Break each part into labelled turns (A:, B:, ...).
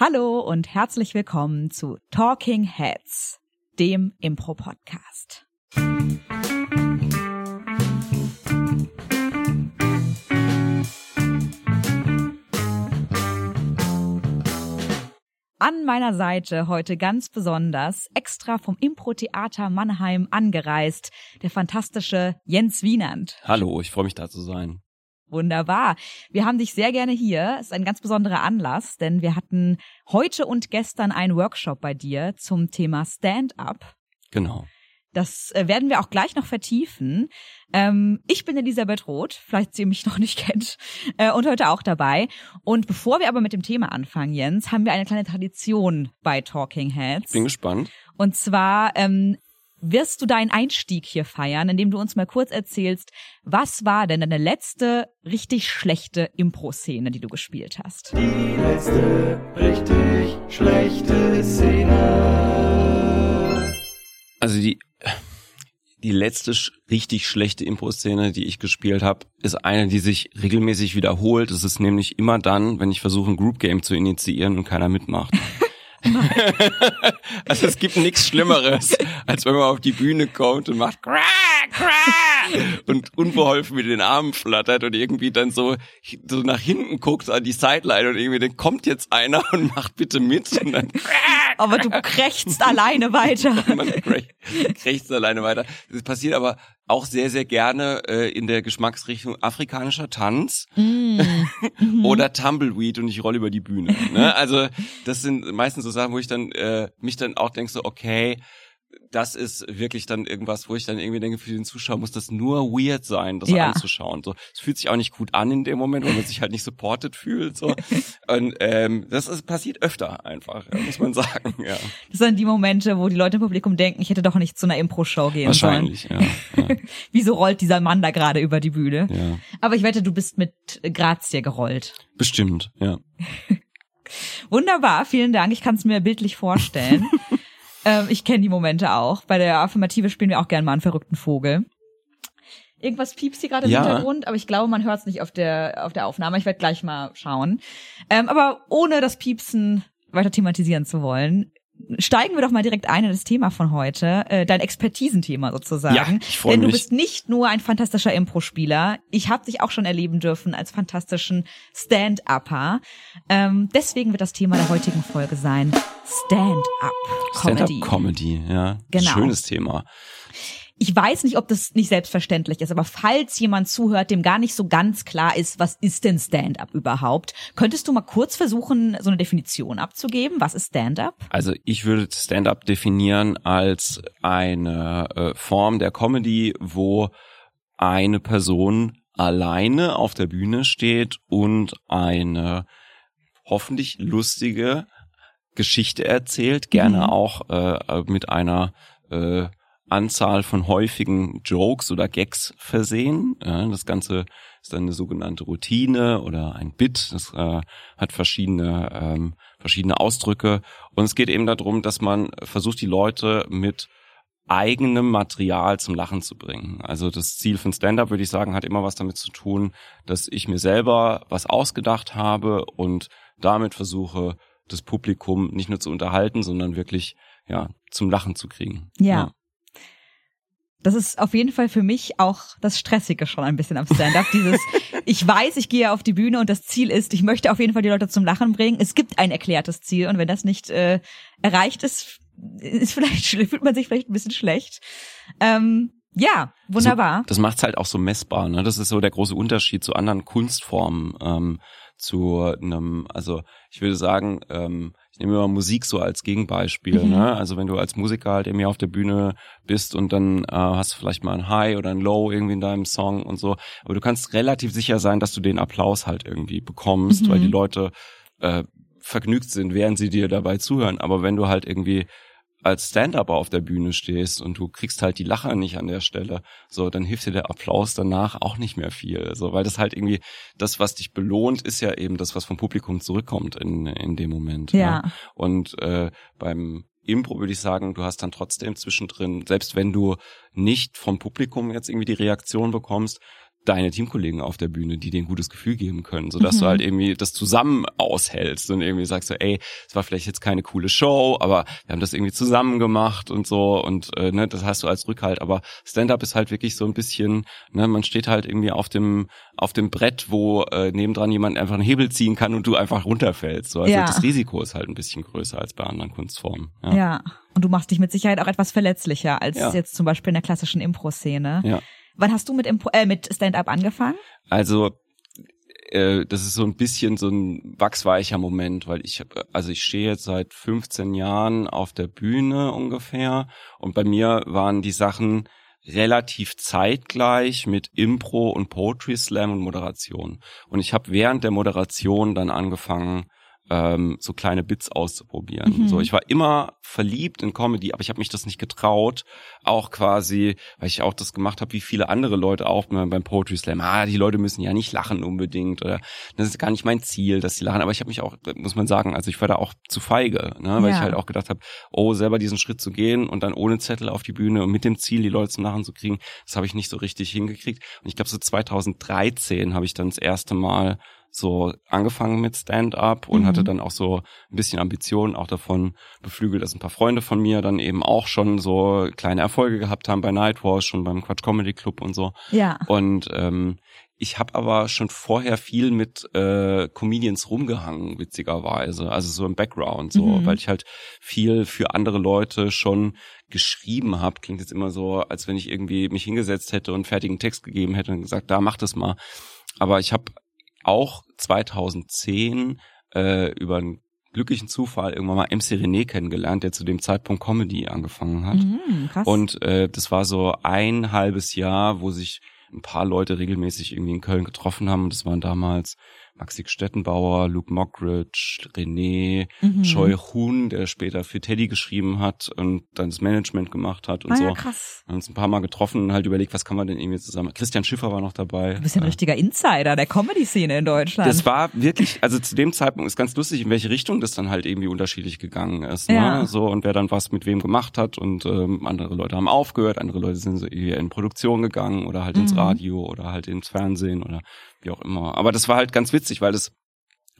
A: Hallo und herzlich willkommen zu Talking Heads, dem Impro-Podcast. An meiner Seite heute ganz besonders, extra vom Impro-Theater Mannheim angereist, der fantastische Jens Wienand.
B: Hallo, ich freue mich da zu sein.
A: Wunderbar. Wir haben dich sehr gerne hier. Es ist ein ganz besonderer Anlass, denn wir hatten heute und gestern einen Workshop bei dir zum Thema Stand-up.
B: Genau.
A: Das äh, werden wir auch gleich noch vertiefen. Ähm, ich bin Elisabeth Roth, falls ihr mich noch nicht kennt, äh, und heute auch dabei. Und bevor wir aber mit dem Thema anfangen, Jens, haben wir eine kleine Tradition bei Talking Heads.
B: Bin gespannt.
A: Und zwar ähm, wirst du deinen Einstieg hier feiern, indem du uns mal kurz erzählst, was war denn deine letzte richtig schlechte Impro-Szene, die du gespielt hast?
C: Die letzte richtig schlechte Szene.
B: Also die die letzte richtig schlechte Impro-Szene, die ich gespielt habe, ist eine, die sich regelmäßig wiederholt. Es ist nämlich immer dann, wenn ich versuche, ein Group Game zu initiieren und keiner mitmacht. also es gibt nichts Schlimmeres, als wenn man auf die Bühne kommt und macht Krah, Krah, und unbeholfen mit den Armen flattert und irgendwie dann so, so nach hinten guckt an die Sideline und irgendwie dann kommt jetzt einer und macht bitte mit und dann
A: aber du krächzt alleine weiter.
B: man krächzt alleine weiter. Das passiert aber auch sehr, sehr gerne äh, in der Geschmacksrichtung afrikanischer Tanz mm. oder Tumbleweed und ich rolle über die Bühne. Ne? Also das sind meistens so Sachen, wo ich dann äh, mich dann auch denke so, okay, das ist wirklich dann irgendwas, wo ich dann irgendwie denke, für den Zuschauer muss das nur weird sein, das ja. anzuschauen. So, es fühlt sich auch nicht gut an in dem Moment, weil man sich halt nicht supported fühlt. So. Und ähm, das ist, passiert öfter einfach, muss man sagen. Ja.
A: Das sind die Momente, wo die Leute im Publikum denken, ich hätte doch nicht zu einer Impro-Show gehen
B: Wahrscheinlich,
A: sollen. Ja, ja. Wieso rollt dieser Mann da gerade über die Bühne?
B: Ja.
A: Aber ich wette, du bist mit Grazie gerollt.
B: Bestimmt, ja.
A: Wunderbar, vielen Dank. Ich kann es mir bildlich vorstellen. Ähm, ich kenne die Momente auch. Bei der Affirmative spielen wir auch gerne mal einen verrückten Vogel. Irgendwas piepst hier gerade im
B: Ja.
A: Hintergrund, aber ich glaube, man hört es nicht auf der, auf der Aufnahme. Ich werde gleich mal schauen. Ähm, aber ohne das Piepsen weiter thematisieren zu wollen, steigen wir doch mal direkt ein in das Thema von heute, äh, dein Expertisenthema sozusagen.
B: Ja, ich freu
A: Denn du
B: mich.
A: bist nicht nur ein fantastischer Impro-Spieler. Ich habe dich auch schon erleben dürfen als fantastischen Stand-Upper. Ähm, deswegen wird das Thema der heutigen Folge sein Stand-Up-Comedy.
B: Stand-up-Comedy, ja.
A: Genau.
B: Schönes Thema.
A: Ich weiß nicht, ob das nicht selbstverständlich ist, aber falls jemand zuhört, dem gar nicht so ganz klar ist, was ist denn Stand-up überhaupt, könntest du mal kurz versuchen, so eine Definition abzugeben? Was ist Stand-up?
B: Also ich würde Stand-up definieren als eine äh, Form der Comedy, wo eine Person alleine auf der Bühne steht und eine hoffentlich lustige Geschichte erzählt, gerne
A: Mhm.
B: auch äh, mit einer äh, Anzahl von häufigen Jokes oder Gags versehen. Ja, das Ganze ist dann eine sogenannte Routine oder ein Bit. Das äh, hat verschiedene ähm, verschiedene Ausdrücke und es geht eben darum, dass man versucht, die Leute mit eigenem Material zum Lachen zu bringen. Also das Ziel von Stand-up, würde ich sagen, hat immer was damit zu tun, dass ich mir selber was ausgedacht habe und damit versuche, das Publikum nicht nur zu unterhalten, sondern wirklich ja zum Lachen zu kriegen.
A: Ja. Das ist auf jeden Fall für mich auch das Stressige schon ein bisschen am Stand-up. Dieses, ich weiß, ich gehe auf die Bühne und das Ziel ist, ich möchte auf jeden Fall die Leute zum Lachen bringen. Es gibt ein erklärtes Ziel und wenn das nicht äh, erreicht ist, ist vielleicht fühlt man sich vielleicht ein bisschen schlecht. Ähm, ja, wunderbar.
B: So, das macht's halt auch so messbar. Ne? Das ist so der große Unterschied zu anderen Kunstformen. Ähm, zu einem, also ich würde sagen, ähm, ich nehme immer Musik so als Gegenbeispiel.
A: Mhm.
B: Ne? Also wenn du als Musiker halt irgendwie auf der Bühne bist und dann äh, hast du vielleicht mal ein High oder ein Low irgendwie in deinem Song und so, aber du kannst relativ sicher sein, dass du den Applaus halt irgendwie bekommst,
A: Mhm.
B: weil die Leute äh, vergnügt sind, während sie dir dabei zuhören. Aber wenn du halt irgendwie als Stand-Upper auf der Bühne stehst und du kriegst halt die Lacher nicht an der Stelle, so, dann hilft dir der Applaus danach auch nicht mehr viel, so, weil das halt irgendwie, das, was dich belohnt, ist ja eben das, was vom Publikum zurückkommt in, in dem Moment.
A: Ja.
B: Ne? Und äh, beim Impro würde ich sagen, du hast dann trotzdem zwischendrin, selbst wenn du nicht vom Publikum jetzt irgendwie die Reaktion bekommst, deine Teamkollegen auf der Bühne, die dir ein gutes Gefühl geben können, sodass
A: Mhm.
B: du halt irgendwie das zusammen aushältst und irgendwie sagst so, ey, es war vielleicht jetzt keine coole Show, aber wir haben das irgendwie zusammen gemacht und so und äh, ne, das hast du als Rückhalt. Aber Stand-up ist halt wirklich so ein bisschen, ne, man steht halt irgendwie auf dem auf dem Brett, wo äh, nebendran jemand einfach einen Hebel ziehen kann und du einfach runterfällst. So. Also
A: Ja.
B: das Risiko ist halt ein bisschen größer als bei anderen Kunstformen.
A: Ja.
B: Ja.
A: Und du machst dich mit Sicherheit auch etwas verletzlicher als
B: Ja.
A: jetzt zum Beispiel in der klassischen Impro-Szene.
B: ja.
A: Wann hast du mit, Impro äh, mit Stand-up angefangen?
B: Also äh, das ist so ein bisschen so ein wachsweicher Moment, weil ich also ich stehe jetzt seit 15 Jahren auf der Bühne ungefähr und bei mir waren die Sachen relativ zeitgleich mit Impro und Poetry Slam und Moderation. Und ich habe während der Moderation dann angefangen, ähm, so kleine Bits auszuprobieren.
A: Mhm.
B: So, ich war immer verliebt in Comedy, aber ich habe mich das nicht getraut, auch quasi, weil ich auch das gemacht habe, wie viele andere Leute auch beim, Poetry Slam. Ah, die Leute müssen ja nicht lachen unbedingt oder das ist gar nicht mein Ziel, dass sie lachen. Aber ich habe mich auch, muss man sagen, also ich war da auch zu feige, ne, weil
A: Ja.
B: ich halt auch gedacht habe, oh, selber diesen Schritt zu gehen und dann ohne Zettel auf die Bühne und mit dem Ziel, die Leute zum Lachen zu kriegen, das habe ich nicht so richtig hingekriegt. Und ich glaube, so 2013 habe ich dann das erste Mal so angefangen mit Stand-up und
A: Mhm.
B: hatte dann auch so ein bisschen Ambitionen auch davon beflügelt, dass ein paar Freunde von mir dann eben auch schon so kleine Erfolge gehabt haben bei Nightwatch schon beim Quatsch Comedy Club und so.
A: Ja.
B: Und ähm, ich habe aber schon vorher viel mit äh, Comedians rumgehangen, witzigerweise. Also so im Background, so,
A: Mhm.
B: weil ich halt viel für andere Leute schon geschrieben habe. Klingt jetzt immer so, als wenn ich irgendwie mich hingesetzt hätte und fertigen Text gegeben hätte und gesagt, da mach das mal. Aber ich habe auch 2010 äh, über einen glücklichen Zufall irgendwann mal MC René kennengelernt, der zu dem Zeitpunkt Comedy angefangen hat.
A: Mhm, krass.
B: Und äh, das war so ein halbes Jahr, wo sich ein paar Leute regelmäßig irgendwie in Köln getroffen haben. Und das waren damals Maxi Stettenbauer, Luke Mockridge, René,
A: Mhm.
B: Choi Hun, der später für Teddy geschrieben hat und dann das Management gemacht hat und
A: ah,
B: so.
A: ja, krass.
B: Wir haben uns ein paar Mal getroffen und halt überlegt, was kann man denn irgendwie zusammen. Christian Schiffer war noch dabei.
A: Du bist ja ein
B: Äh,
A: richtiger Insider der Comedy-Szene in Deutschland.
B: das war wirklich, also zu dem Zeitpunkt ist ganz lustig, in welche Richtung das dann halt irgendwie unterschiedlich gegangen ist. Ne?
A: Ja.
B: So und wer dann was mit wem gemacht hat und ähm, andere Leute haben aufgehört, andere Leute sind so eher in Produktion gegangen oder halt ins
A: Mhm.
B: Radio oder halt ins Fernsehen oder wie auch immer. Aber das war halt ganz witzig, weil das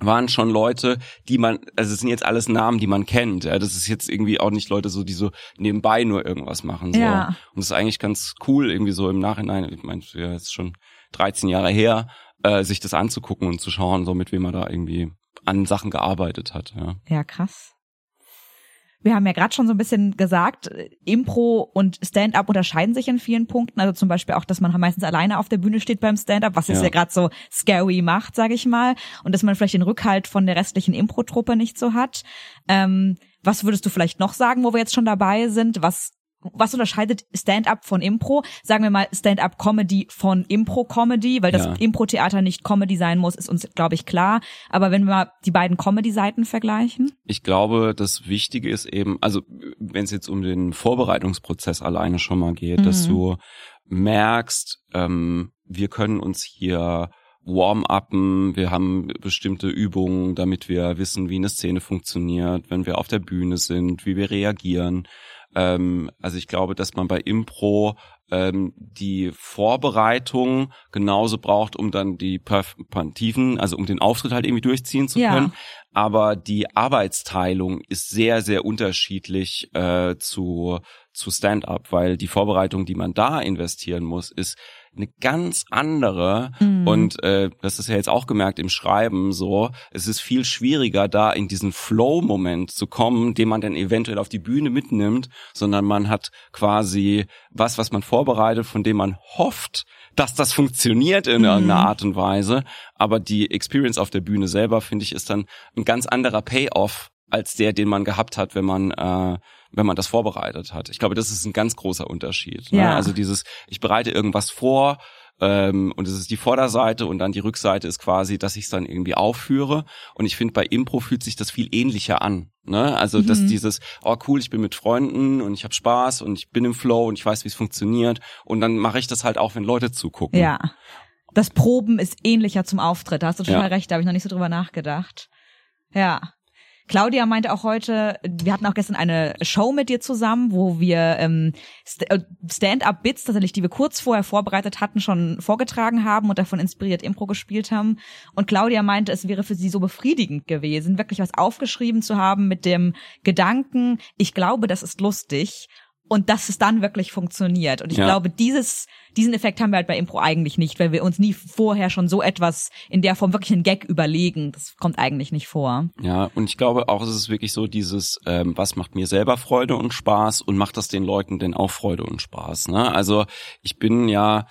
B: waren schon Leute, die man, also es sind jetzt alles Namen, die man kennt. Ja, das ist jetzt irgendwie auch nicht Leute so, die so nebenbei nur irgendwas machen. So.
A: Ja.
B: Und das ist eigentlich ganz cool, irgendwie so im Nachhinein, ich meine, ja, jetzt schon 13 Jahre her, äh, sich das anzugucken und zu schauen, so mit wem man da irgendwie an Sachen gearbeitet hat. Ja.
A: Ja, krass. Wir haben ja gerade schon so ein bisschen gesagt, Impro und Stand-up unterscheiden sich in vielen Punkten. Also zum Beispiel auch, dass man meistens alleine auf der Bühne steht beim Stand-up, was es
B: Ja.
A: ja, gerade so scary macht, sage ich mal. Und dass man vielleicht den Rückhalt von der restlichen Impro-Truppe nicht so hat. Ähm, was würdest du vielleicht noch sagen, wo wir jetzt schon dabei sind? Was was unterscheidet Stand-up von Impro? Sagen wir mal Stand-up-Comedy von Impro-Comedy, weil das
B: Ja.
A: Impro-Theater nicht Comedy sein muss, ist uns, glaube ich, klar. Aber wenn wir mal die beiden Comedy-Seiten vergleichen.
B: Ich glaube, das Wichtige ist eben, also wenn es jetzt um den Vorbereitungsprozess alleine schon mal geht, dass
A: Mhm.
B: du merkst, ähm, wir können uns hier warm-uppen, wir haben bestimmte Übungen, damit wir wissen, wie eine Szene funktioniert, wenn wir auf der Bühne sind, wie wir reagieren. Ähm, also ich glaube, dass man bei Impro ähm, die Vorbereitung genauso braucht, um dann die Performativen, also um den Auftritt halt irgendwie durchziehen zu
A: Ja.
B: können. Aber die Arbeitsteilung ist sehr, sehr unterschiedlich äh, zu, zu Stand-up, weil die Vorbereitung, die man da investieren muss, ist eine ganz andere.
A: Mhm.
B: Und äh, das ist ja jetzt auch gemerkt im Schreiben so, es ist viel schwieriger, da in diesen Flow-Moment zu kommen, den man dann eventuell auf die Bühne mitnimmt, sondern man hat quasi was, was man vorbereitet, von dem man hofft, dass das funktioniert in
A: Mhm.
B: irgendeiner Art und Weise. Aber die Experience auf der Bühne selber, finde ich, ist dann ein ganz anderer Payoff als der, den man gehabt hat, wenn man äh, wenn man das vorbereitet hat. Ich glaube, das ist ein ganz großer Unterschied. Ne?
A: Ja.
B: Also dieses, ich bereite irgendwas vor ähm, und es ist die Vorderseite und dann die Rückseite ist quasi, dass ich es dann irgendwie aufführe. Und ich finde, bei Impro fühlt sich das viel ähnlicher an. Ne? Also dass
A: Mhm.
B: dieses, oh cool, ich bin mit Freunden und ich habe Spaß und ich bin im Flow und ich weiß, wie es funktioniert. Und dann mache ich das halt auch, wenn Leute zugucken.
A: Ja. Das Proben ist ähnlicher zum Auftritt. Da hast du total
B: Ja.
A: recht, da habe ich noch nicht so drüber nachgedacht. Ja. Claudia meinte auch heute, wir hatten auch gestern eine Show mit dir zusammen, wo wir ähm, äh, Stand-up-Bits tatsächlich, die wir kurz vorher vorbereitet hatten, schon vorgetragen haben und davon inspiriert Impro gespielt haben. Und Claudia meinte, es wäre für sie so befriedigend gewesen, wirklich was aufgeschrieben zu haben mit dem Gedanken, ich glaube, das ist lustig und dass es dann wirklich funktioniert. Und ich
B: Ja.
A: glaube, dieses, diesen Effekt haben wir halt bei Impro eigentlich nicht, weil wir uns nie vorher schon so etwas in der Form wirklich einen Gag überlegen. Das kommt eigentlich nicht vor.
B: Ja, und ich glaube auch, es ist wirklich so dieses, ähm, was macht mir selber Freude und Spaß und macht das den Leuten denn auch Freude und Spaß. Ne? Also ich bin ja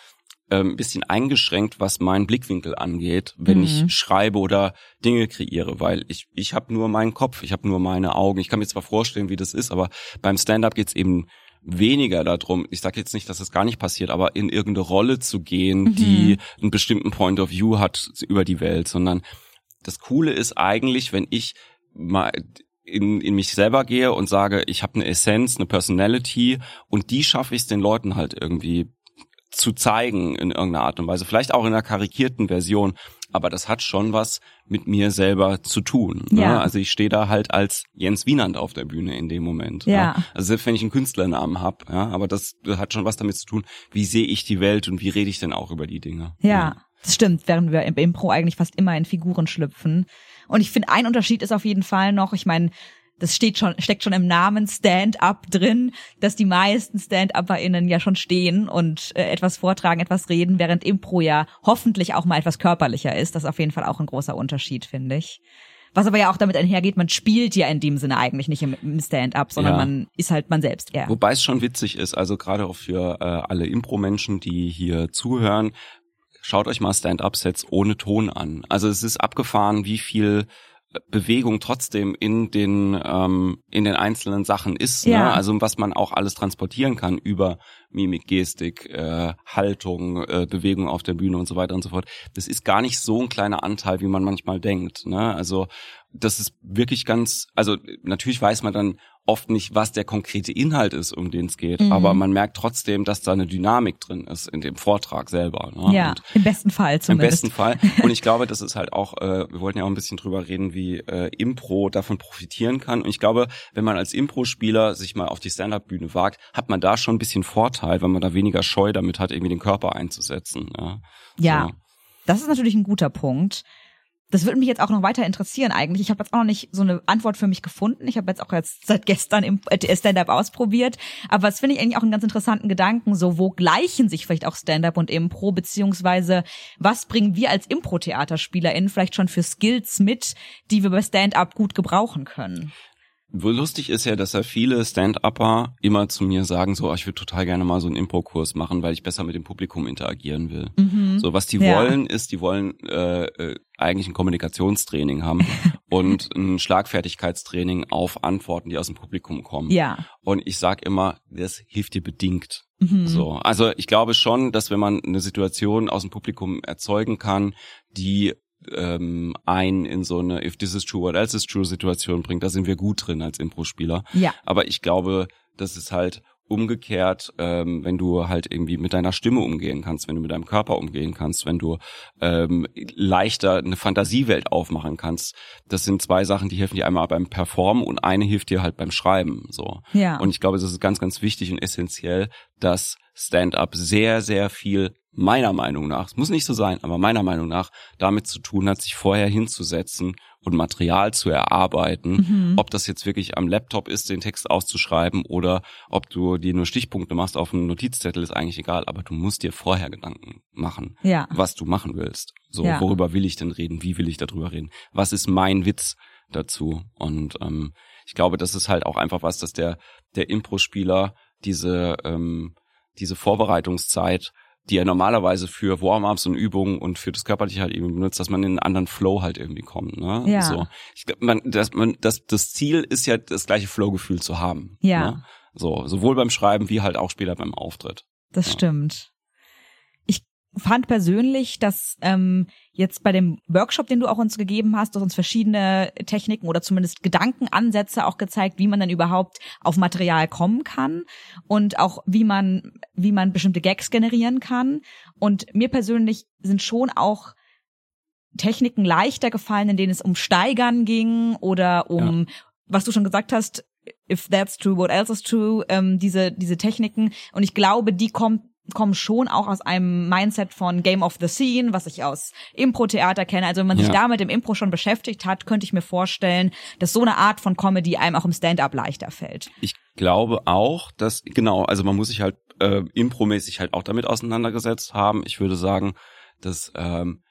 B: ähm, ein bisschen eingeschränkt, was meinen Blickwinkel angeht, wenn
A: Mhm.
B: ich schreibe oder Dinge kreiere, weil ich ich habe nur meinen Kopf, ich habe nur meine Augen. Ich kann mir zwar vorstellen, wie das ist, aber beim Stand-up geht's eben weniger darum, ich sage jetzt nicht, dass es gar nicht passiert, aber in irgendeine Rolle zu gehen,
A: Mhm.
B: die einen bestimmten Point of View hat über die Welt, sondern das Coole ist eigentlich, wenn ich mal in, in mich selber gehe und sage, ich habe eine Essenz, eine Personality und die schaffe ich es den Leuten halt irgendwie zu zeigen in irgendeiner Art und Weise. Vielleicht auch in einer karikierten Version, aber das hat schon was mit mir selber zu tun. Ne?
A: Ja.
B: Also ich stehe da halt als Jens Wienand auf der Bühne in dem Moment.
A: Ja.
B: Also selbst wenn ich einen Künstlernamen hab, ja, aber das hat schon was damit zu tun, wie sehe ich die Welt und wie rede ich denn auch über die Dinge.
A: Ja, das stimmt, während wir im Impro eigentlich fast immer in Figuren schlüpfen. Und ich finde, ein Unterschied ist auf jeden Fall noch, ich meine, das steht schon, steckt schon im Namen Stand-up drin, dass die meisten Stand-UpperInnen ja schon stehen und äh, etwas vortragen, etwas reden, während Impro ja hoffentlich auch mal etwas körperlicher ist. Das ist auf jeden Fall auch ein großer Unterschied, finde ich. Was aber ja auch damit einhergeht, man spielt ja in dem Sinne eigentlich nicht im, im Stand-up, sondern
B: Ja.
A: man ist halt man selbst eher.
B: Wobei es schon witzig ist, also gerade auch für äh, alle Impro-Menschen, die hier zuhören, schaut euch mal Stand-up-Sets ohne Ton an. Also es ist abgefahren, wie viel Bewegung trotzdem in den ähm, in den einzelnen Sachen ist.
A: Ja.
B: Ne? Also was man auch alles transportieren kann über Mimik, Gestik, äh, Haltung, äh, Bewegung auf der Bühne und so weiter und so fort. Das ist gar nicht so ein kleiner Anteil, wie man manchmal denkt. Ne? Also das ist wirklich ganz, also natürlich weiß man dann oft nicht, was der konkrete Inhalt ist, um den es geht,
A: Mhm.
B: aber man merkt trotzdem, dass da eine Dynamik drin ist in dem Vortrag selber. Ne?
A: ja,
B: Und
A: im besten Fall
B: im
A: zumindest.
B: besten Fall. Und ich glaube, das ist halt auch, äh, wir wollten ja auch ein bisschen drüber reden, wie äh, Impro davon profitieren kann. Und ich glaube, wenn man als Impro-Spieler sich mal auf die Stand-Up-Bühne wagt, hat man da schon ein bisschen Vorteil, weil man da weniger Scheu damit hat, irgendwie den Körper einzusetzen. Ja.
A: Ja,
B: So.
A: das ist natürlich ein guter Punkt. Das würde mich jetzt auch noch weiter interessieren eigentlich. Ich habe jetzt auch noch nicht so eine Antwort für mich gefunden. Ich habe jetzt auch jetzt seit gestern im äh, Stand-up ausprobiert. Aber das finde ich eigentlich auch einen ganz interessanten Gedanken. So, wo gleichen sich vielleicht auch Stand-up und Impro? Beziehungsweise, was bringen wir als Impro-TheaterspielerInnen vielleicht schon für Skills mit, die wir bei Stand-up gut gebrauchen können?
B: Wohl lustig ist ja, dass ja viele Stand-Upper immer zu mir sagen, so, "Ah, ich würde total gerne mal so einen Impro-Kurs machen, weil ich besser mit dem Publikum interagieren will. So, was die
A: Ja.
B: wollen, ist, die wollen äh, äh, eigentlich ein Kommunikationstraining haben und ein Schlagfertigkeitstraining auf Antworten, die aus dem Publikum kommen.
A: Ja.
B: Und ich sag immer, das hilft dir bedingt.
A: Mhm.
B: So, also ich glaube schon, dass wenn man eine Situation aus dem Publikum erzeugen kann, die ähm, ein in so eine If this is true, what else is true Situation bringt, da sind wir gut drin als Impro-Spieler.
A: Ja.
B: Aber ich glaube, das ist halt umgekehrt, ähm, wenn du halt irgendwie mit deiner Stimme umgehen kannst, wenn du mit deinem Körper umgehen kannst, wenn du ähm, leichter eine Fantasiewelt aufmachen kannst. Das sind zwei Sachen, die helfen dir einmal beim Performen und eine hilft dir halt beim Schreiben. So.
A: Ja.
B: Und ich glaube, das ist ganz, ganz wichtig und essentiell, dass Stand-up sehr, sehr viel meiner Meinung nach, es muss nicht so sein, aber meiner Meinung nach damit zu tun hat, sich vorher hinzusetzen und Material zu erarbeiten. Ob das jetzt wirklich am Laptop ist, den Text auszuschreiben oder ob du dir nur Stichpunkte machst auf einem Notizzettel, ist eigentlich egal, aber du musst dir vorher Gedanken machen,
A: Ja.
B: was du machen willst. So,
A: Ja.
B: worüber will ich denn reden? Wie will ich darüber reden? Was ist mein Witz dazu? Und ähm, ich glaube, das ist halt auch einfach was, dass der, der Impro-Spieler diese, ähm, diese Vorbereitungszeit, die er normalerweise für Warm-ups und Übungen und für das Körperliche halt eben benutzt, dass man in einen anderen Flow halt irgendwie kommt. Ne?
A: Ja.
B: So. Ich glaub, man, das, man, das, das Ziel ist ja, das gleiche Flow-Gefühl zu haben.
A: Ja.
B: Ne? So, sowohl beim Schreiben wie halt auch später beim Auftritt.
A: Das
B: Ja.
A: stimmt. Fand persönlich, dass ähm, jetzt bei dem Workshop, den du auch uns gegeben hast, du hast uns verschiedene Techniken oder zumindest Gedankenansätze auch gezeigt, wie man dann überhaupt auf Material kommen kann und auch wie man wie man bestimmte Gags generieren kann. Und mir persönlich sind schon auch Techniken leichter gefallen, in denen es um Steigern ging oder um, was du schon gesagt hast, if that's true, what else is true, ähm, diese, diese Techniken. Und ich glaube, die kommt kommen schon auch aus einem Mindset von Game of the Scene, was ich aus Impro-Theater kenne. Also wenn man sich
B: Ja.
A: da mit dem Impro schon beschäftigt hat, könnte ich mir vorstellen, dass so eine Art von Comedy einem auch im Stand-up leichter fällt.
B: Ich glaube auch, dass, genau, also man muss sich halt äh, impromäßig halt auch damit auseinandergesetzt haben. Ich würde sagen, dass ähm,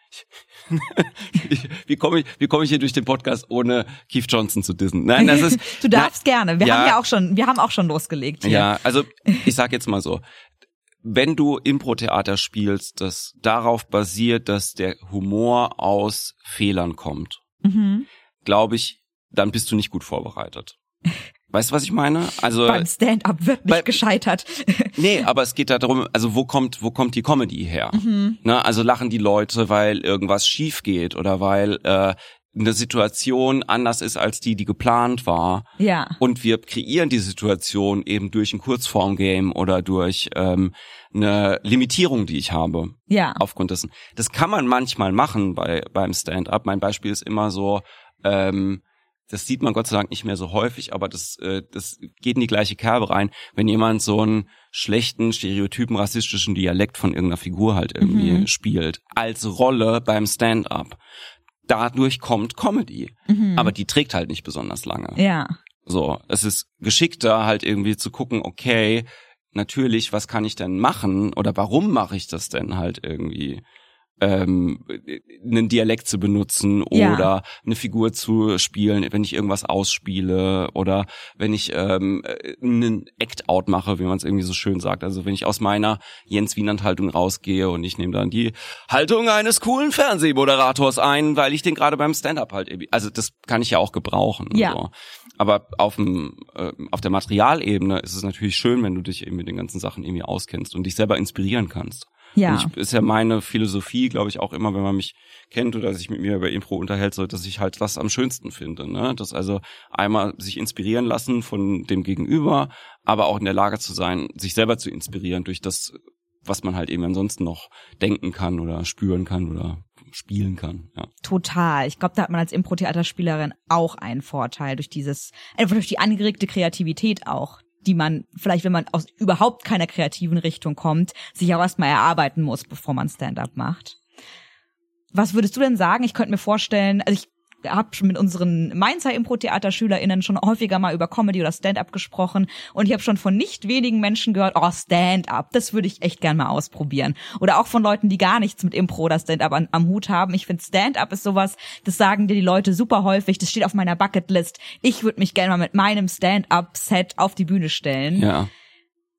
B: ich, wie komme ich, wie komme ich hier durch den Podcast ohne Keith Johnson zu dissen? Nein, das ist
A: Du darfst gerne. Wir
B: ja.
A: haben ja auch schon, wir haben auch schon losgelegt hier.
B: Ja, also ich sag jetzt mal so, wenn du Impro-Theater spielst, das darauf basiert, dass der Humor aus Fehlern kommt,
A: Mhm.
B: glaube ich, dann bist du nicht gut vorbereitet. Weißt du, was ich meine? Also
A: Beim Stand-up wird nicht
B: bei-
A: gescheitert.
B: nee, aber es geht da darum, also wo kommt wo kommt die Comedy her?
A: Mhm.
B: Ne? Also lachen die Leute, weil irgendwas schief geht oder weil äh, eine Situation anders ist als die, die geplant war.
A: Ja.
B: Und wir kreieren die Situation eben durch ein Kurzform-Game oder durch ähm, eine Limitierung, die ich habe
A: Ja.
B: aufgrund dessen. Das kann man manchmal machen bei beim Stand-up. Mein Beispiel ist immer so, ähm, das sieht man Gott sei Dank nicht mehr so häufig, aber das, äh, das geht in die gleiche Kerbe rein, wenn jemand so einen schlechten, stereotypen, rassistischen Dialekt von irgendeiner Figur halt irgendwie
A: Mhm.
B: spielt, als Rolle beim Stand-up. Dadurch kommt Comedy.
A: Mhm.
B: Aber die trägt halt nicht besonders lange.
A: ja.
B: So, es ist geschickter halt irgendwie zu gucken, okay, natürlich, was kann ich denn machen oder warum mache ich das denn halt irgendwie? Ähm, einen Dialekt zu benutzen
A: Ja.
B: oder eine Figur zu spielen, wenn ich irgendwas ausspiele oder wenn ich ähm, einen Act-out mache, wie man es irgendwie so schön sagt. Also wenn ich aus meiner Jens Wienand-Haltung rausgehe und ich nehme dann die Haltung eines coolen Fernsehmoderators ein, weil ich den gerade beim Stand-up halt irgendwie, also das kann ich ja auch gebrauchen.
A: Ja.
B: So. Aber auf dem äh, auf der Materialebene ist es natürlich schön, wenn du dich eben mit den ganzen Sachen irgendwie auskennst und dich selber inspirieren kannst.
A: Ja.
B: Ich, ist ja meine Philosophie, glaube ich, auch immer, wenn man mich kennt oder sich mit mir über Impro unterhält, so, dass ich halt das am schönsten finde. Ne? Das also einmal sich inspirieren lassen von dem Gegenüber, aber auch in der Lage zu sein, sich selber zu inspirieren durch das, was man halt eben ansonsten noch denken kann oder spüren kann oder spielen kann. Ja.
A: Total. Ich glaube, da hat man als Impro-Theaterspielerin auch einen Vorteil durch dieses, einfach durch die angeregte Kreativität auch, die man vielleicht, wenn man aus überhaupt keiner kreativen Richtung kommt, sich auch erstmal erarbeiten muss, bevor man Stand-up macht. Was würdest du denn sagen? Ich könnte mir vorstellen, also ich habe schon mit unseren Mainzer Impro-Theater-SchülerInnen schon häufiger mal über Comedy oder Stand-up gesprochen und ich habe schon von nicht wenigen Menschen gehört, oh, Stand-up, das würde ich echt gern mal ausprobieren. Oder auch von Leuten, die gar nichts mit Impro oder Stand-up an, am Hut haben. Ich finde, Stand-up ist sowas, das sagen dir die Leute super häufig, das steht auf meiner Bucketlist. Ich würde mich gerne mal mit meinem Stand-up-Set auf die Bühne stellen
B: ja.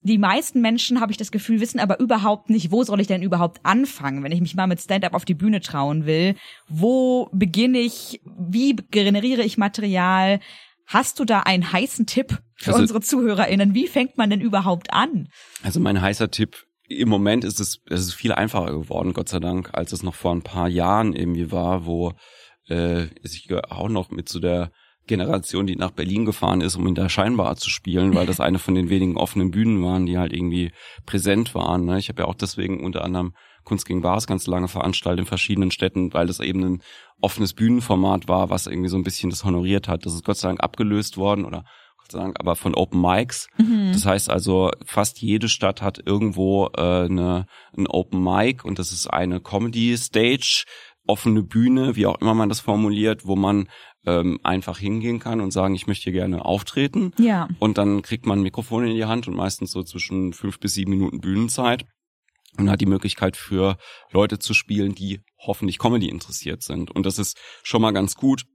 A: Die meisten Menschen, habe ich das Gefühl, wissen aber überhaupt nicht, wo soll ich denn überhaupt anfangen, wenn ich mich mal mit Stand-up auf die Bühne trauen will. Wo beginne ich? Wie generiere ich Material? Hast du da einen heißen Tipp für
B: Also-
A: unsere ZuhörerInnen? Wie fängt man denn überhaupt an?
B: Also mein heißer Tipp, im Moment ist es, es ist viel einfacher geworden, Gott sei Dank, als es noch vor ein paar Jahren irgendwie war, wo äh, ich auch noch mit zu der Generation, die nach Berlin gefahren ist, um in der Scheinbar zu spielen, weil das eine von den wenigen offenen Bühnen waren, die halt irgendwie präsent waren. Ne? Ich habe ja auch deswegen unter anderem Kunst gegen Wahres ganz lange veranstaltet in verschiedenen Städten, weil das eben ein offenes Bühnenformat war, was irgendwie so ein bisschen das honoriert hat. Das ist Gott sei Dank abgelöst worden oder Gott sei Dank aber von Open Mics. Das heißt also, fast jede Stadt hat irgendwo äh, eine, ein Open Mic und das ist eine Comedy Stage, offene Bühne, wie auch immer man das formuliert, wo man ähm, einfach hingehen kann und sagen, ich möchte hier gerne auftreten.
A: Ja.
B: Und dann kriegt man ein Mikrofon in die Hand und meistens so zwischen fünf bis sieben Minuten Bühnenzeit und hat die Möglichkeit für Leute zu spielen, die hoffentlich Comedy interessiert sind. Und das ist schon mal ganz gut,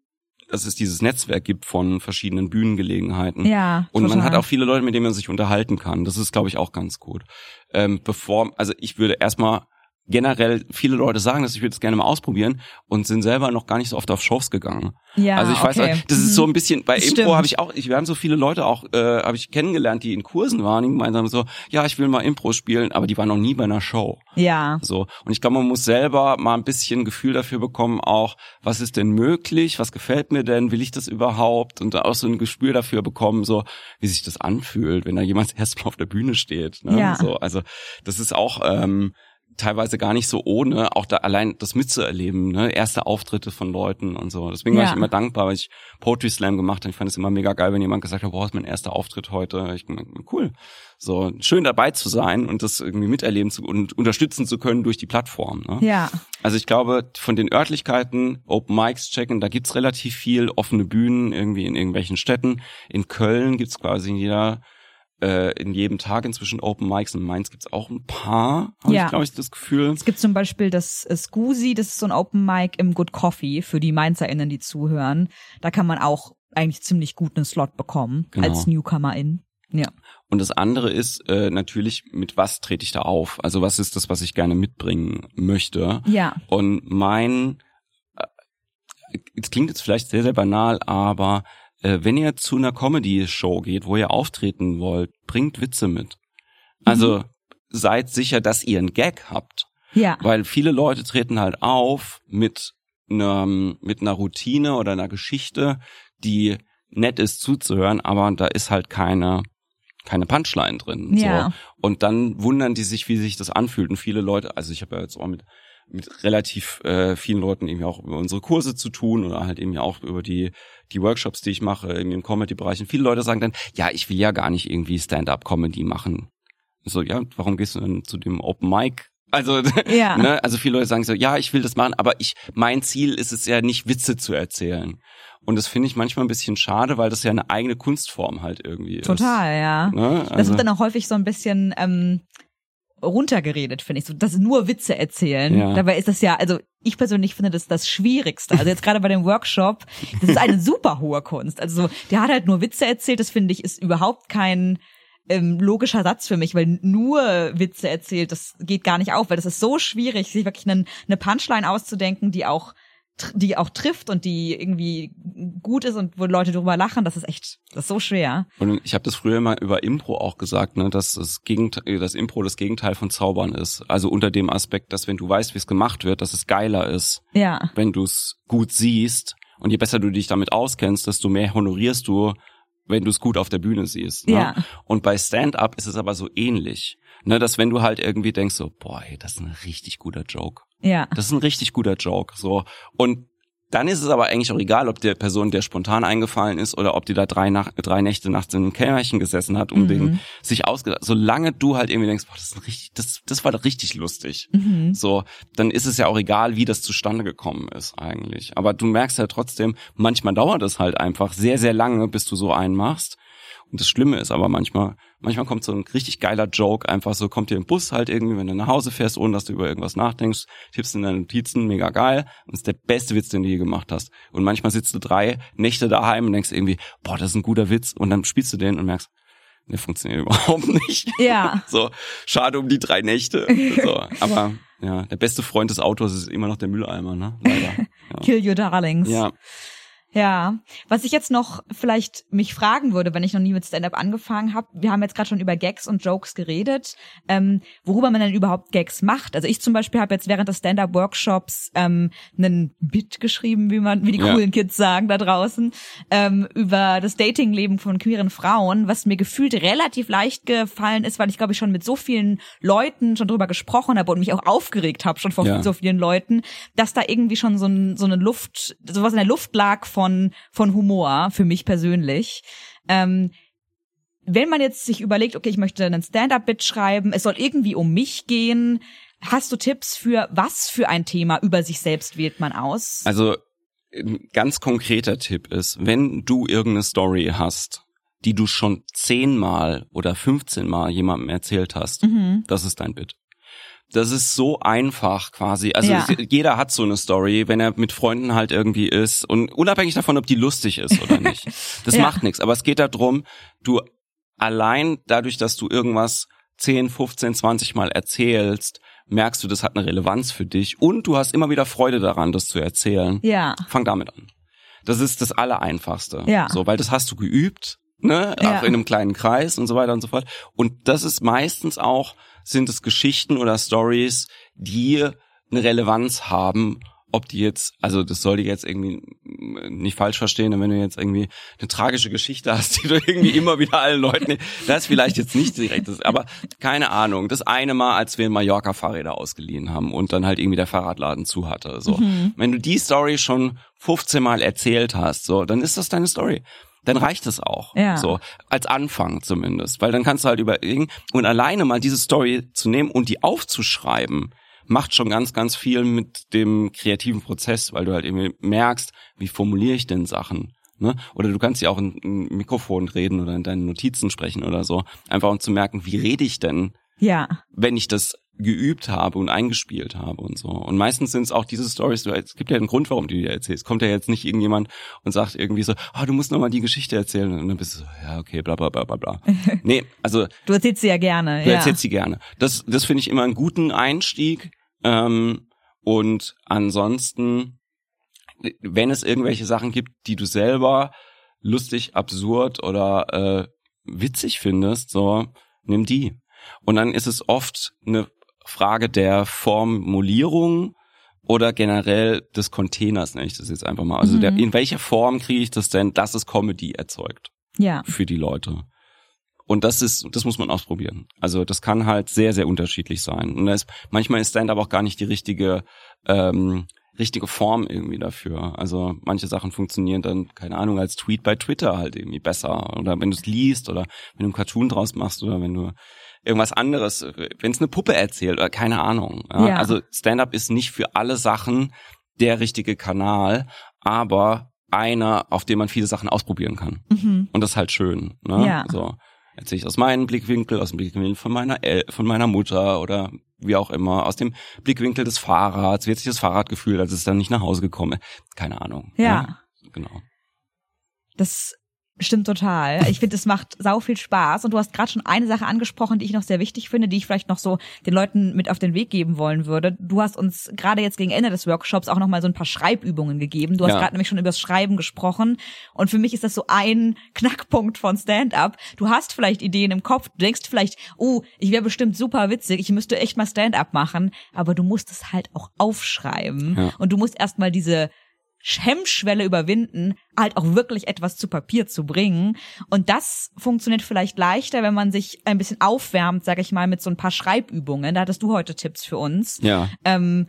B: dass es dieses Netzwerk gibt von verschiedenen Bühnengelegenheiten.
A: Ja.
B: Und man hat auch viele Leute, mit denen man sich unterhalten kann. Das ist, glaube ich, auch ganz gut. Ähm, bevor, also ich würde erstmal generell viele Leute sagen, dass ich würde es gerne mal ausprobieren und sind selber noch gar nicht so oft auf Shows gegangen.
A: ja,
B: also ich weiß,
A: okay.
B: das ist so ein bisschen bei
A: Das
B: Impro habe ich auch, ich, wir haben so viele Leute auch, äh, habe ich kennengelernt, die in Kursen waren, die gemeinsam so, ja, ich will mal Impro spielen, aber die waren noch nie bei einer Show.
A: Ja.
B: So. Und ich glaube, man muss selber mal ein bisschen Gefühl dafür bekommen, auch, was ist denn möglich, was gefällt mir denn, will ich das überhaupt? Und auch so ein Gespür dafür bekommen, so, wie sich das anfühlt, wenn da jemand erstmal auf der Bühne steht. Ne?
A: Ja.
B: So, also, das ist auch, ähm, teilweise gar nicht so ohne, auch da allein das mitzuerleben, ne? erste Auftritte von Leuten und so. Deswegen war
A: Ja.
B: ich immer dankbar, weil ich Poetry Slam gemacht habe. Ich fand es immer mega geil, wenn jemand gesagt hat, boah, ist mein erster Auftritt heute. Ich bin cool. So schön dabei zu sein und das irgendwie miterleben zu und unterstützen zu können durch die Plattform. Ne?
A: Ja.
B: Also ich glaube, von den Örtlichkeiten, Open Mics checken, da gibt's relativ viel, offene Bühnen irgendwie in irgendwelchen Städten. In Köln gibt's quasi in jeder, äh, in jedem Tag inzwischen Open Mics. In Mainz gibt's auch ein paar, habe
A: Ja.
B: ich, glaube ich, das Gefühl.
A: Es gibt zum Beispiel das äh, Scusi, das ist so ein Open Mic im Good Coffee für die MainzerInnen, die zuhören. Da kann man auch eigentlich ziemlich gut einen Slot bekommen
B: Genau.
A: als Newcomer-In. Ja.
B: Und das andere ist äh, natürlich, mit was trete ich da auf? Also was ist das, was ich gerne mitbringen möchte?
A: Ja.
B: Und mein, äh, es klingt jetzt vielleicht sehr, sehr banal, aber äh, wenn ihr zu einer Comedy-Show geht, wo ihr auftreten wollt, bringt Witze mit. Also seid sicher, dass ihr einen Gag habt.
A: Ja.
B: Weil viele Leute treten halt auf mit einer, mit einer Routine oder einer Geschichte, die nett ist zuzuhören, aber da ist halt keine, keine Punchline drin.
A: Ja.
B: So. Und dann wundern die sich, wie sich das anfühlt. Und viele Leute, also ich habe ja jetzt auch mit, mit relativ äh, vielen Leuten irgendwie auch über unsere Kurse zu tun oder halt eben ja auch über die, die Workshops, die ich mache, irgendwie im Comedy-Bereich. Und viele Leute sagen dann, ja, ich will ja gar nicht irgendwie Stand-up-Comedy machen. So, ja, warum gehst du denn zu dem Open Mic? Also,
A: Ja.
B: ne, also viele Leute sagen so, ja, ich will das machen, aber ich, mein Ziel ist es ja nicht, Witze zu erzählen. Und das finde ich manchmal ein bisschen schade, weil das ja eine eigene Kunstform halt irgendwie ist.
A: Total, ja.
B: Ne?
A: Das
B: Also,
A: wird dann auch häufig so ein bisschen ähm, runtergeredet, finde ich. So, das nur Witze erzählen.
B: Ja.
A: Dabei ist das ja, also ich persönlich finde das das Schwierigste. Also jetzt gerade bei dem Workshop, das ist eine super hohe Kunst. Also so, der hat halt nur Witze erzählt, das finde ich, ist überhaupt kein ähm, logischer Satz für mich, weil nur Witze erzählt, das geht gar nicht auf, weil das ist so schwierig, sich wirklich einen, eine Punchline auszudenken, die auch die auch trifft und die irgendwie gut ist und wo Leute drüber lachen, das ist echt, das ist so schwer.
B: Und ich habe das früher mal über Impro auch gesagt, ne, dass das, Gegenteil, das Impro das Gegenteil von Zaubern ist. Also unter dem Aspekt, dass wenn du weißt, wie es gemacht wird, dass es geiler ist,
A: Ja.
B: wenn du es gut siehst. Und je besser du dich damit auskennst, desto mehr honorierst du, wenn du es gut auf der Bühne siehst. Ne?
A: Ja.
B: Und bei Stand-up ist es aber so ähnlich. Ne, dass wenn du halt irgendwie denkst so, boah, ey, das ist ein richtig guter Joke.
A: Ja.
B: Das ist ein richtig guter Joke. So. Und dann ist es aber eigentlich auch egal, ob der Person, der spontan eingefallen ist, oder ob die da drei, Nach drei Nächte nachts in einem Kämmerchen gesessen hat, um
A: Mhm.
B: den sich ausgedacht. Solange du halt irgendwie denkst, boah, das ist ein richtig, das, das war doch richtig lustig.
A: Mhm.
B: So, dann ist es ja auch egal, wie das zustande gekommen ist eigentlich. Aber du merkst ja trotzdem, manchmal dauert es halt einfach sehr, sehr lange, bis du so einen machst. Und das Schlimme ist aber manchmal, manchmal kommt so ein richtig geiler Joke einfach so, kommt dir im Bus halt irgendwie, wenn du nach Hause fährst, ohne dass du über irgendwas nachdenkst, tippst in deine Notizen, mega geil, und ist der beste Witz, den du je gemacht hast. Und manchmal sitzt du drei Nächte daheim und denkst irgendwie, boah, das ist ein guter Witz, und dann spielst du den und merkst, der funktioniert überhaupt nicht.
A: Ja.
B: So, schade um die drei Nächte. So, aber ja, der beste Freund des Autors ist immer noch der Mülleimer, ne? Leider. Ja.
A: Kill your darlings.
B: ja.
A: Ja, was ich jetzt noch vielleicht mich fragen würde, wenn ich noch nie mit Stand-up angefangen habe, wir haben jetzt gerade schon über Gags und Jokes geredet, ähm, worüber man denn überhaupt Gags macht. Also ich zum Beispiel habe jetzt während des Stand-up-Workshops ähm, einen Bit geschrieben, wie man, wie die
B: Ja.
A: coolen Kids sagen da draußen, ähm, über das Datingleben von queeren Frauen, was mir gefühlt relativ leicht gefallen ist, weil ich glaube ich schon mit so vielen Leuten schon drüber gesprochen habe und mich auch aufgeregt habe schon vor
B: Ja.
A: so vielen Leuten, dass da irgendwie schon so, ein, so eine Luft, sowas in der Luft lag von, von Humor für mich persönlich. Ähm, wenn man jetzt sich überlegt, okay, ich möchte einen Stand-up-Bit schreiben, es soll irgendwie um mich gehen, hast du Tipps für was für ein Thema über sich selbst wählt man aus?
B: Also ein ganz konkreter Tipp ist, wenn du irgendeine Story hast, die du schon zehnmal oder 15 Mal jemandem erzählt hast,
A: Mhm.
B: das ist dein Bit. Das ist so einfach quasi. Also
A: Ja.
B: es, jeder hat so eine Story, wenn er mit Freunden halt irgendwie ist und unabhängig davon, ob die lustig ist oder nicht. Das
A: Ja.
B: macht nichts. Aber es geht darum, du allein dadurch, dass du irgendwas 10, 15, 20 Mal erzählst, merkst du, das hat eine Relevanz für dich und du hast immer wieder Freude daran, das zu erzählen.
A: Ja.
B: Fang damit an. Das ist das Allereinfachste.
A: Ja.
B: So, weil das hast du geübt, ne?
A: Ja.
B: Auch in einem kleinen Kreis und so weiter und so fort. Und das ist meistens auch, sind es Geschichten oder Stories, die eine Relevanz haben, ob die jetzt, also das soll die jetzt irgendwie nicht falsch verstehen, wenn du jetzt irgendwie eine tragische Geschichte hast, die du irgendwie immer wieder allen Leuten, das vielleicht jetzt nicht direkt ist, aber keine Ahnung. Das eine Mal, als wir in Mallorca Fahrräder ausgeliehen haben und dann halt irgendwie der Fahrradladen zu hatte, so.
A: Mhm.
B: Wenn du die Story schon 15 Mal erzählt hast, so, dann ist das deine Story dann reicht es auch.
A: Ja.
B: So, als Anfang zumindest. Weil dann kannst du halt überlegen und alleine mal diese Story zu nehmen und die aufzuschreiben, macht schon ganz, ganz viel mit dem kreativen Prozess, weil du halt irgendwie merkst, wie formuliere ich denn Sachen. Ne? Oder du kannst ja auch in, in Mikrofon reden oder in deinen Notizen sprechen oder so. Einfach um zu merken, wie rede ich denn,
A: Ja.
B: wenn ich das geübt habe und eingespielt habe und so. Und meistens sind es auch diese Stories, es gibt ja einen Grund, warum du die erzählst. Kommt ja jetzt nicht irgendjemand und sagt irgendwie so, ah, du musst noch mal die Geschichte erzählen. Und dann bist du so, ja, okay, bla bla bla bla bla. nee, also
A: Du erzählst sie ja gerne.
B: du
A: ja.
B: erzählst sie gerne. Das, das finde ich immer einen guten Einstieg. Ähm, und ansonsten, wenn es irgendwelche Sachen gibt, die du selber lustig, absurd oder äh, witzig findest, so nimm die. Und dann ist es oft eine Frage der Formulierung oder generell des Containers, nenne ich das jetzt einfach mal. Also
A: Mhm.
B: der, in welcher Form kriege ich das denn, dass es Comedy erzeugt
A: ja.
B: für die Leute? Und das ist, das muss man ausprobieren. Also das kann halt sehr, sehr unterschiedlich sein. Und ist, manchmal ist Stand-up auch gar nicht die richtige, ähm, richtige Form irgendwie dafür. Also manche Sachen funktionieren dann, keine Ahnung, als Tweet bei Twitter halt irgendwie besser. Oder wenn du es liest oder wenn du einen Cartoon draus machst oder wenn du irgendwas anderes, wenn es eine Puppe erzählt oder keine Ahnung. Ja?
A: Ja.
B: Also Stand-up ist nicht für alle Sachen der richtige Kanal, aber einer, auf dem man viele Sachen ausprobieren kann.
A: Mhm.
B: Und das ist halt schön. Ne?
A: Ja.
B: So erzähle ich aus meinem Blickwinkel, aus dem Blickwinkel von meiner El von meiner Mutter oder wie auch immer, aus dem Blickwinkel des Fahrrads. Wie hat sich das Fahrrad gefühlt, als es dann nicht nach Hause gekommen ist? Keine Ahnung.
A: Ja.
B: Genau.
A: Das stimmt total. Ich finde, es macht sau viel Spaß. Und du hast gerade schon eine Sache angesprochen, die ich noch sehr wichtig finde, die ich vielleicht noch so den Leuten mit auf den Weg geben wollen würde. Du hast uns gerade jetzt gegen Ende des Workshops auch noch mal so ein paar Schreibübungen gegeben. Du hast
B: Ja.
A: gerade nämlich schon über das Schreiben gesprochen. Und für mich ist das so ein Knackpunkt von Stand-up. Du hast vielleicht Ideen im Kopf. Du denkst vielleicht, oh, ich wäre bestimmt super witzig. Ich müsste echt mal Stand-up machen. Aber du musst es halt auch aufschreiben.
B: Ja.
A: Und du musst erstmal diese Hemmschwelle überwinden, halt auch wirklich etwas zu Papier zu bringen. Und das funktioniert vielleicht leichter, wenn man sich ein bisschen aufwärmt, sag ich mal, mit so ein paar Schreibübungen. Da hattest du heute Tipps für uns.
B: Ja.
A: Ähm,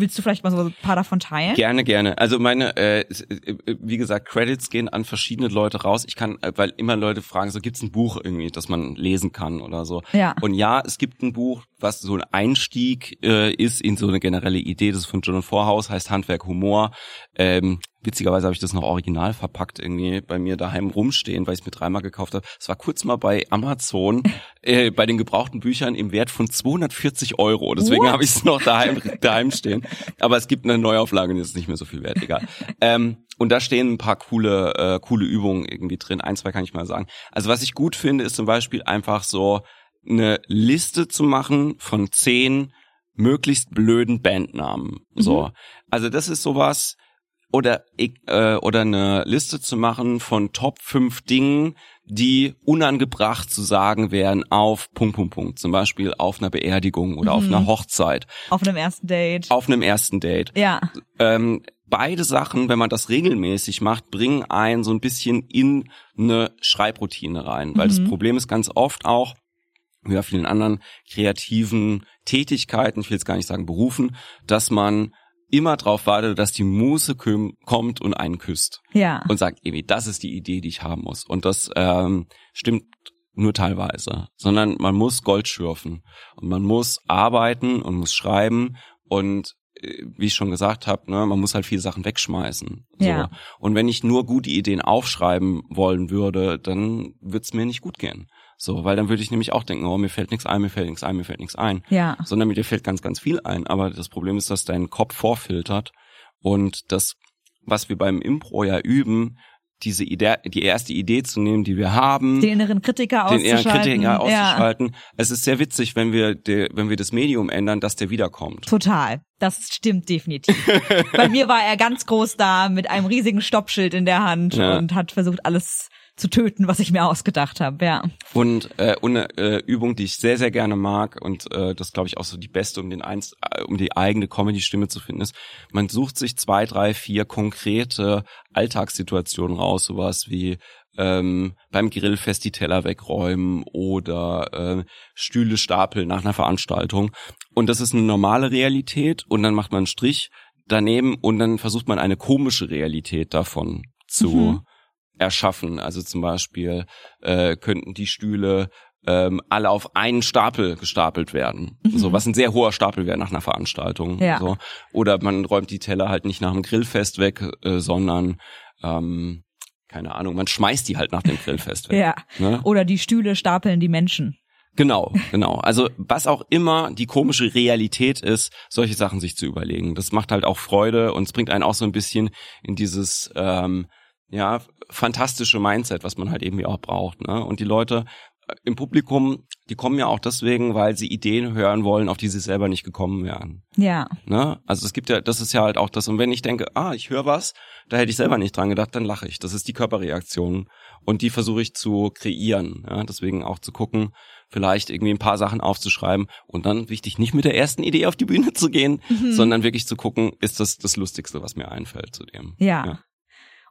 A: willst du vielleicht mal so ein paar davon teilen?
B: Gerne, gerne. Also meine, äh, äh, wie gesagt, Credits gehen an verschiedene Leute raus. Ich kann, äh, weil immer Leute fragen, so gibt's ein Buch irgendwie, das man lesen kann oder so.
A: Ja.
B: Und ja, es gibt ein Buch, was so ein Einstieg äh, ist in so eine generelle Idee. Das ist von John Vorhaus, heißt Handwerk Humor. Ähm, witzigerweise habe ich das noch original verpackt irgendwie bei mir daheim rumstehen, weil ich es mir dreimal gekauft habe. Es war kurz mal bei Amazon äh, bei den gebrauchten Büchern im Wert von 240 Euro. Deswegen
A: What?
B: habe ich es noch daheim, daheim stehen. Aber es gibt eine Neuauflage und jetzt ist nicht mehr so viel wert, egal. ähm, und da stehen ein paar coole, äh, coole Übungen irgendwie drin. Ein, zwei kann ich mal sagen. Also was ich gut finde, ist zum Beispiel einfach so eine Liste zu machen von zehn möglichst blöden Bandnamen. So. Also das ist sowas, oder äh, oder eine Liste zu machen von Top 5 Dingen, die unangebracht zu sagen wären auf Punkt Punkt Punkt, zum Beispiel auf einer Beerdigung oder auf einer Hochzeit,
A: Auf einem ersten Date.
B: auf einem ersten Date.
A: Ja.
B: Ähm, beide Sachen, wenn man das regelmäßig macht, bringen einen so ein bisschen in eine Schreibroutine rein, weil das Problem ist ganz oft auch wie bei vielen anderen kreativen Tätigkeiten, ich will jetzt gar nicht sagen Berufen, dass man immer drauf wartet, dass die Muse kommt und einen küsst
A: Ja.
B: und sagt, irgendwie, das ist die Idee, die ich haben muss. Und das ähm, stimmt nur teilweise, sondern man muss Gold schürfen und man muss arbeiten und muss schreiben und äh, wie ich schon gesagt habe, ne, man muss halt viele Sachen wegschmeißen. So.
A: Ja.
B: Und wenn ich nur gute Ideen aufschreiben wollen würde, dann würde es mir nicht gut gehen. So, weil dann würde ich nämlich auch denken, oh, mir fällt nichts ein, mir fällt nichts ein, mir fällt nichts ein
A: Ja.
B: sondern mir fällt ganz, ganz viel ein. Aber das Problem ist, dass dein Kopf vorfiltert und das, was wir beim Impro ja üben, diese Idee, die erste Idee zu nehmen, die wir haben,
A: Den inneren Kritiker
B: den
A: auszuschalten.
B: Kritiker
A: ja.
B: auszuschalten. Es ist sehr witzig, wenn wir, de, wenn wir das Medium ändern, dass der wiederkommt.
A: Total. Das stimmt definitiv. Bei mir war er ganz groß da mit einem riesigen Stoppschild in der Hand
B: Ja.
A: und hat versucht, alles zu töten, was ich mir ausgedacht habe, ja.
B: Und, äh, und eine äh, Übung, die ich sehr, sehr gerne mag und äh, das glaube ich auch so die beste, um den eins, äh, um die eigene Comedy-Stimme zu finden, ist, man sucht sich zwei, drei, vier konkrete Alltagssituationen raus, sowas wie ähm, beim Grillfest die Teller wegräumen oder äh, Stühle stapeln nach einer Veranstaltung. Und das ist eine normale Realität und dann macht man einen Strich daneben und dann versucht man eine komische Realität davon zu
A: Mhm.
B: Erschaffen. Also zum Beispiel äh, könnten die Stühle ähm, alle auf einen Stapel gestapelt werden. So, was ein sehr hoher Stapel wäre nach einer Veranstaltung.
A: Ja.
B: So. Oder man räumt die Teller halt nicht nach dem Grillfest weg, äh, sondern ähm, keine Ahnung, man schmeißt die halt nach dem Grillfest weg.
A: Ja.
B: Ne?
A: Oder die Stühle stapeln die Menschen.
B: Genau, genau. Also was auch immer die komische Realität ist, solche Sachen sich zu überlegen. Das macht halt auch Freude und es bringt einen auch so ein bisschen in dieses ähm, ja fantastische Mindset, was man halt irgendwie auch braucht. Ne? Und die Leute äh, im Publikum, die kommen ja auch deswegen, weil sie Ideen hören wollen, auf die sie selber nicht gekommen wären.
A: Ja.
B: Ne? Also es gibt ja, das ist ja halt auch das. Und wenn ich denke, ah, ich höre was, da hätte ich selber nicht dran gedacht, dann lache ich. Das ist die Körperreaktion und die versuche ich zu kreieren. Ja? Deswegen auch zu gucken, vielleicht irgendwie ein paar Sachen aufzuschreiben und dann wichtig, nicht mit der ersten Idee auf die Bühne zu gehen,
A: Mhm.
B: sondern wirklich zu gucken, ist das das Lustigste, was mir einfällt zu dem.
A: Ja.
B: Ja.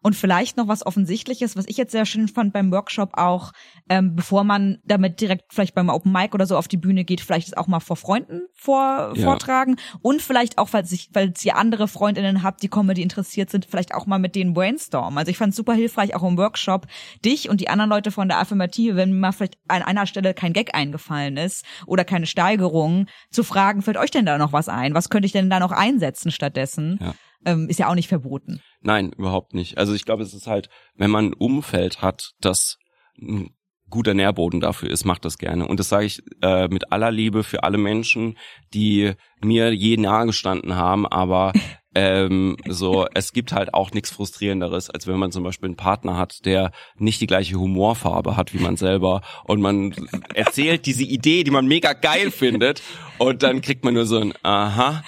A: Und vielleicht noch was Offensichtliches, was ich jetzt sehr schön fand beim Workshop auch, ähm, bevor man damit direkt vielleicht beim Open Mic oder so auf die Bühne geht, vielleicht es auch mal vor Freunden vor,
B: Ja.
A: vortragen und vielleicht auch, falls ich, falls ihr andere Freundinnen habt, die Comedy interessiert sind, vielleicht auch mal mit denen brainstormen. Also ich fand es super hilfreich, auch im Workshop, dich und die anderen Leute von der Affirmative, wenn mir mal vielleicht an einer Stelle kein Gag eingefallen ist oder keine Steigerung, zu fragen, fällt euch denn da noch was ein? Was könnte ich denn da noch einsetzen stattdessen?
B: Ja.
A: Ähm, ist ja auch nicht verboten.
B: Nein, überhaupt nicht. Also ich glaube, es ist halt, wenn man ein Umfeld hat, das ein guter Nährboden dafür ist, macht das gerne. Und das sage ich äh, mit aller Liebe für alle Menschen, die mir je nahe gestanden haben, aber ähm, so, es gibt halt auch nichts Frustrierenderes, als wenn man zum Beispiel einen Partner hat, der nicht die gleiche Humorfarbe hat wie man selber und man erzählt diese Idee, die man mega geil findet und dann kriegt man nur so ein Aha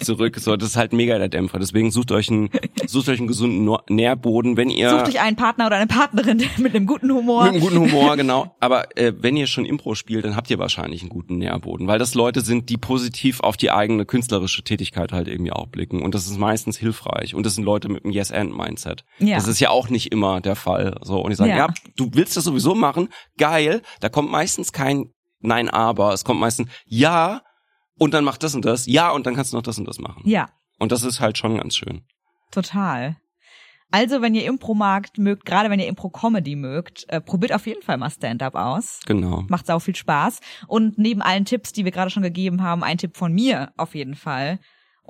B: zurück. So, das ist halt mega der Dämpfer. Deswegen sucht euch einen, sucht euch einen gesunden Nor- Nährboden, wenn ihr
A: Sucht euch einen Partner oder eine Partnerin mit einem guten Humor.
B: mit einem guten Humor, genau. Aber äh, wenn ihr schon Impro spielt, dann habt ihr wahrscheinlich einen guten Nährboden, weil das Leute sind, die positiv auf die eigene künstlerische Tätigkeit halt irgendwie auch blicken. Und das ist meistens hilfreich. Und das sind Leute mit einem Yes-and-Mindset.
A: Ja.
B: Das ist ja auch nicht immer der Fall. So Und ich sage,
A: Ja.
B: ja. du willst das sowieso machen, geil. Da kommt meistens kein Nein, aber. Es kommt meistens Ja und dann mach das und das. Ja und dann kannst du noch das und das machen.
A: Ja,
B: Und das ist halt schon ganz schön.
A: total. Also, wenn ihr Impro magt, mögt, gerade wenn ihr Impro-Comedy mögt, äh, probiert auf jeden Fall mal Stand-up aus.
B: Genau.
A: Macht sau viel Spaß. Und neben allen Tipps, die wir gerade schon gegeben haben, ein Tipp von mir auf jeden Fall.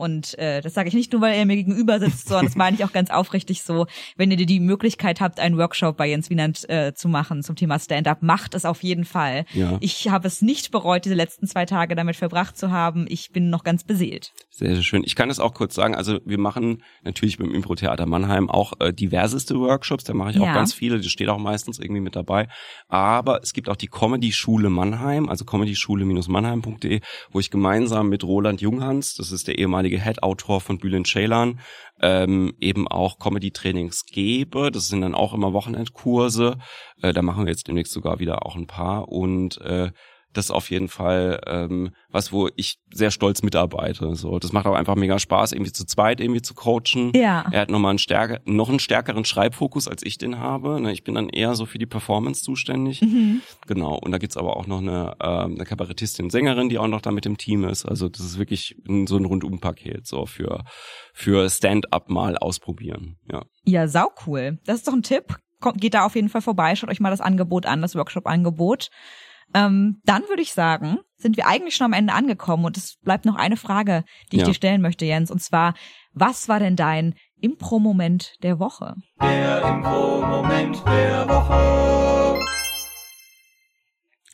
A: Und äh, das sage ich nicht nur, weil er mir gegenüber sitzt, sondern das meine ich auch ganz aufrichtig so. Wenn ihr die Möglichkeit habt, einen Workshop bei Jens Wienand äh, zu machen zum Thema Stand-up, macht es auf jeden Fall.
B: Ja.
A: Ich habe es nicht bereut, diese letzten zwei Tage damit verbracht zu haben. Ich bin noch ganz beseelt.
B: Sehr, sehr schön. Ich kann es auch kurz sagen. Also wir machen natürlich beim Impro-Theater Mannheim auch äh, diverseste Workshops. Da mache ich auch
A: Ja.
B: ganz viele. Das steht auch meistens irgendwie mit dabei. Aber es gibt auch die Comedy-Schule Mannheim, also comedyschule-mannheim.de, wo ich gemeinsam mit Roland Junghans, das ist der ehemalige Head-Autor von Bülent Ceylan, ähm, eben auch Comedy-Trainings gebe. Das sind dann auch immer Wochenendkurse. Äh, da machen wir jetzt demnächst sogar wieder auch ein paar. Und äh, das ist auf jeden Fall ähm, was, wo ich sehr stolz mitarbeite. So, das macht auch einfach mega Spaß, irgendwie zu zweit irgendwie zu coachen.
A: Ja.
B: Er hat nochmal einen stärker, noch einen stärkeren Schreibfokus, als ich den habe. Ne, Ich bin dann eher so für die Performance zuständig.
A: Mhm.
B: Genau. Und da gibt's aber auch noch eine, ähm, eine Kabarettistin, Sängerin, die auch noch da mit dem Team ist. Also das ist wirklich so ein Rundumpaket so für für Stand-up mal ausprobieren. Ja.
A: Ja, sau cool. Das ist doch ein Tipp. Kommt, geht da auf jeden Fall vorbei, schaut euch mal das Angebot an, das Workshop-Angebot. Ähm, dann würde ich sagen, sind wir eigentlich schon am Ende angekommen und es bleibt noch eine Frage, die ich
B: Ja.
A: dir stellen möchte, Jens. Und zwar, was war denn dein Impro-Moment der Woche?
C: Der Impro-Moment der Woche.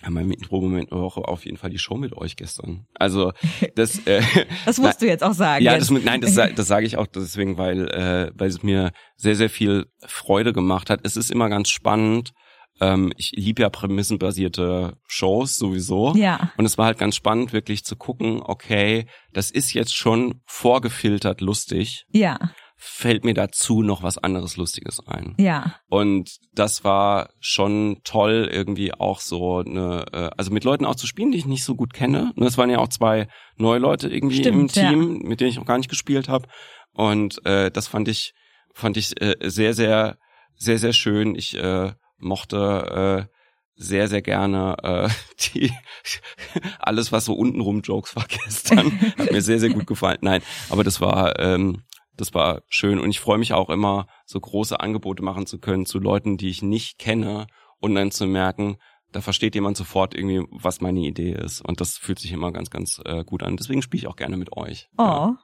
B: Ja, mein Intro-Moment der Woche auf jeden Fall die Show mit euch gestern. Also das äh,
A: Das musst du jetzt auch sagen.
B: Ja, das, nein, das, das sage ich auch deswegen, weil, äh, weil es mir sehr, sehr viel Freude gemacht hat. Es ist immer ganz spannend. Ähm, ich liebe ja prämissenbasierte Shows sowieso.
A: Ja.
B: Und es war halt ganz spannend, wirklich zu gucken, okay, das ist jetzt schon vorgefiltert lustig.
A: Ja,
B: fällt mir dazu noch was anderes Lustiges ein.
A: Ja.
B: Und das war schon toll, irgendwie auch so eine, äh, also mit Leuten auch zu spielen, die ich nicht so gut kenne. Das waren ja auch zwei neue Leute irgendwie
A: Stimmt,
B: im
A: ja.
B: Team, mit denen ich noch gar nicht gespielt habe. Und äh, das fand ich, fand ich äh, sehr, sehr, sehr, sehr schön. Ich äh, mochte äh, sehr, sehr gerne äh, die alles, was so untenrum Jokes war gestern, hat mir sehr, sehr gut gefallen. Nein, aber das war ähm, das war schön und ich freue mich auch immer, so große Angebote machen zu können zu Leuten, die ich nicht kenne und dann zu merken, da versteht jemand sofort irgendwie, was meine Idee ist und das fühlt sich immer ganz, ganz äh, gut an. Deswegen spiele ich auch gerne mit euch.
A: Oh.
B: Ja.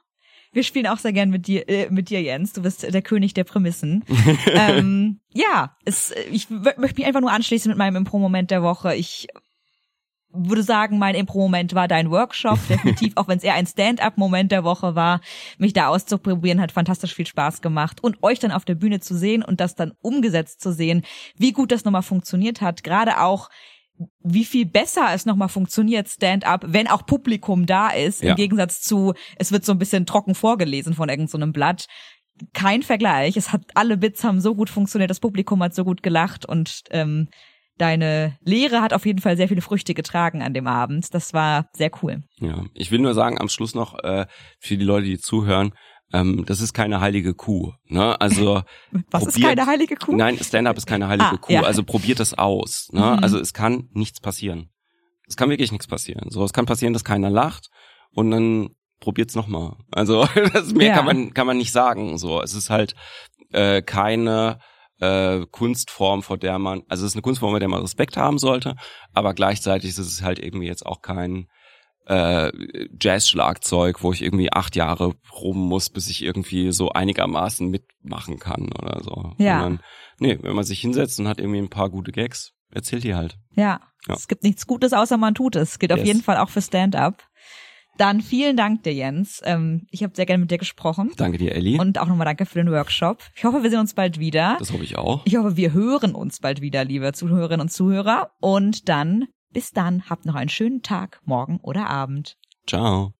A: Wir spielen auch sehr gern mit dir, äh, mit dir, Jens. Du bist der König der Prämissen. ähm, ja, es, ich möchte mich einfach nur anschließen mit meinem Impro-Moment der Woche. Ich würde sagen, mein Impro-Moment war dein Workshop, definitiv, auch wenn es eher ein Stand-up-Moment der Woche war. Mich da auszuprobieren hat fantastisch viel Spaß gemacht und euch dann auf der Bühne zu sehen und das dann umgesetzt zu sehen, wie gut das nochmal funktioniert hat. Gerade auch, wie viel besser es nochmal funktioniert, Stand-up, wenn auch Publikum da ist,
B: Ja.
A: im Gegensatz zu, es wird so ein bisschen trocken vorgelesen von irgendeinem so einem Blatt. Kein Vergleich. Es hat alle Bits haben so gut funktioniert, das Publikum hat so gut gelacht und ähm, deine Lehre hat auf jeden Fall sehr viele Früchte getragen an dem Abend. Das war sehr cool.
B: Ja, ich will nur sagen am Schluss noch äh, für die Leute, die zuhören, ähm, das ist keine heilige Kuh. Ne? Also
A: Was ist
B: probiert-
A: keine heilige Kuh?
B: Nein, Stand-up ist keine heilige
A: Ah,
B: Kuh.
A: ja.
B: Also probiert es aus. Ne?
A: Mhm.
B: Also es kann nichts passieren. Es kann wirklich nichts passieren. So, es kann passieren, dass keiner lacht und dann probiert's nochmal. Also das mehr
A: Ja.
B: kann man kann man nicht sagen. So, es ist halt äh, keine äh, Kunstform, vor der man, also es ist eine Kunstform, vor der man Respekt haben sollte, aber gleichzeitig ist es halt irgendwie jetzt auch kein äh, Jazz-Schlagzeug, wo ich irgendwie acht Jahre rum muss, bis ich irgendwie so einigermaßen mitmachen kann oder so.
A: Ja.
B: Sondern, nee, wenn man sich hinsetzt und hat irgendwie ein paar gute Gags, erzählt die halt.
A: Ja.
B: Ja.
A: Es gibt nichts Gutes, außer man tut es. Auf
B: Yes.
A: jeden Fall auch für Stand-up. Dann vielen Dank dir, Jens. Ähm, ich habe sehr gerne mit dir gesprochen.
B: Danke dir, Ellie.
A: Und auch nochmal danke für den Workshop. Ich hoffe, wir sehen uns bald wieder.
B: das hoffe ich auch.
A: Ich hoffe, wir hören uns bald wieder, liebe Zuhörerinnen und Zuhörer. Und dann, bis dann, habt noch einen schönen Tag, morgen oder Abend.
B: Ciao.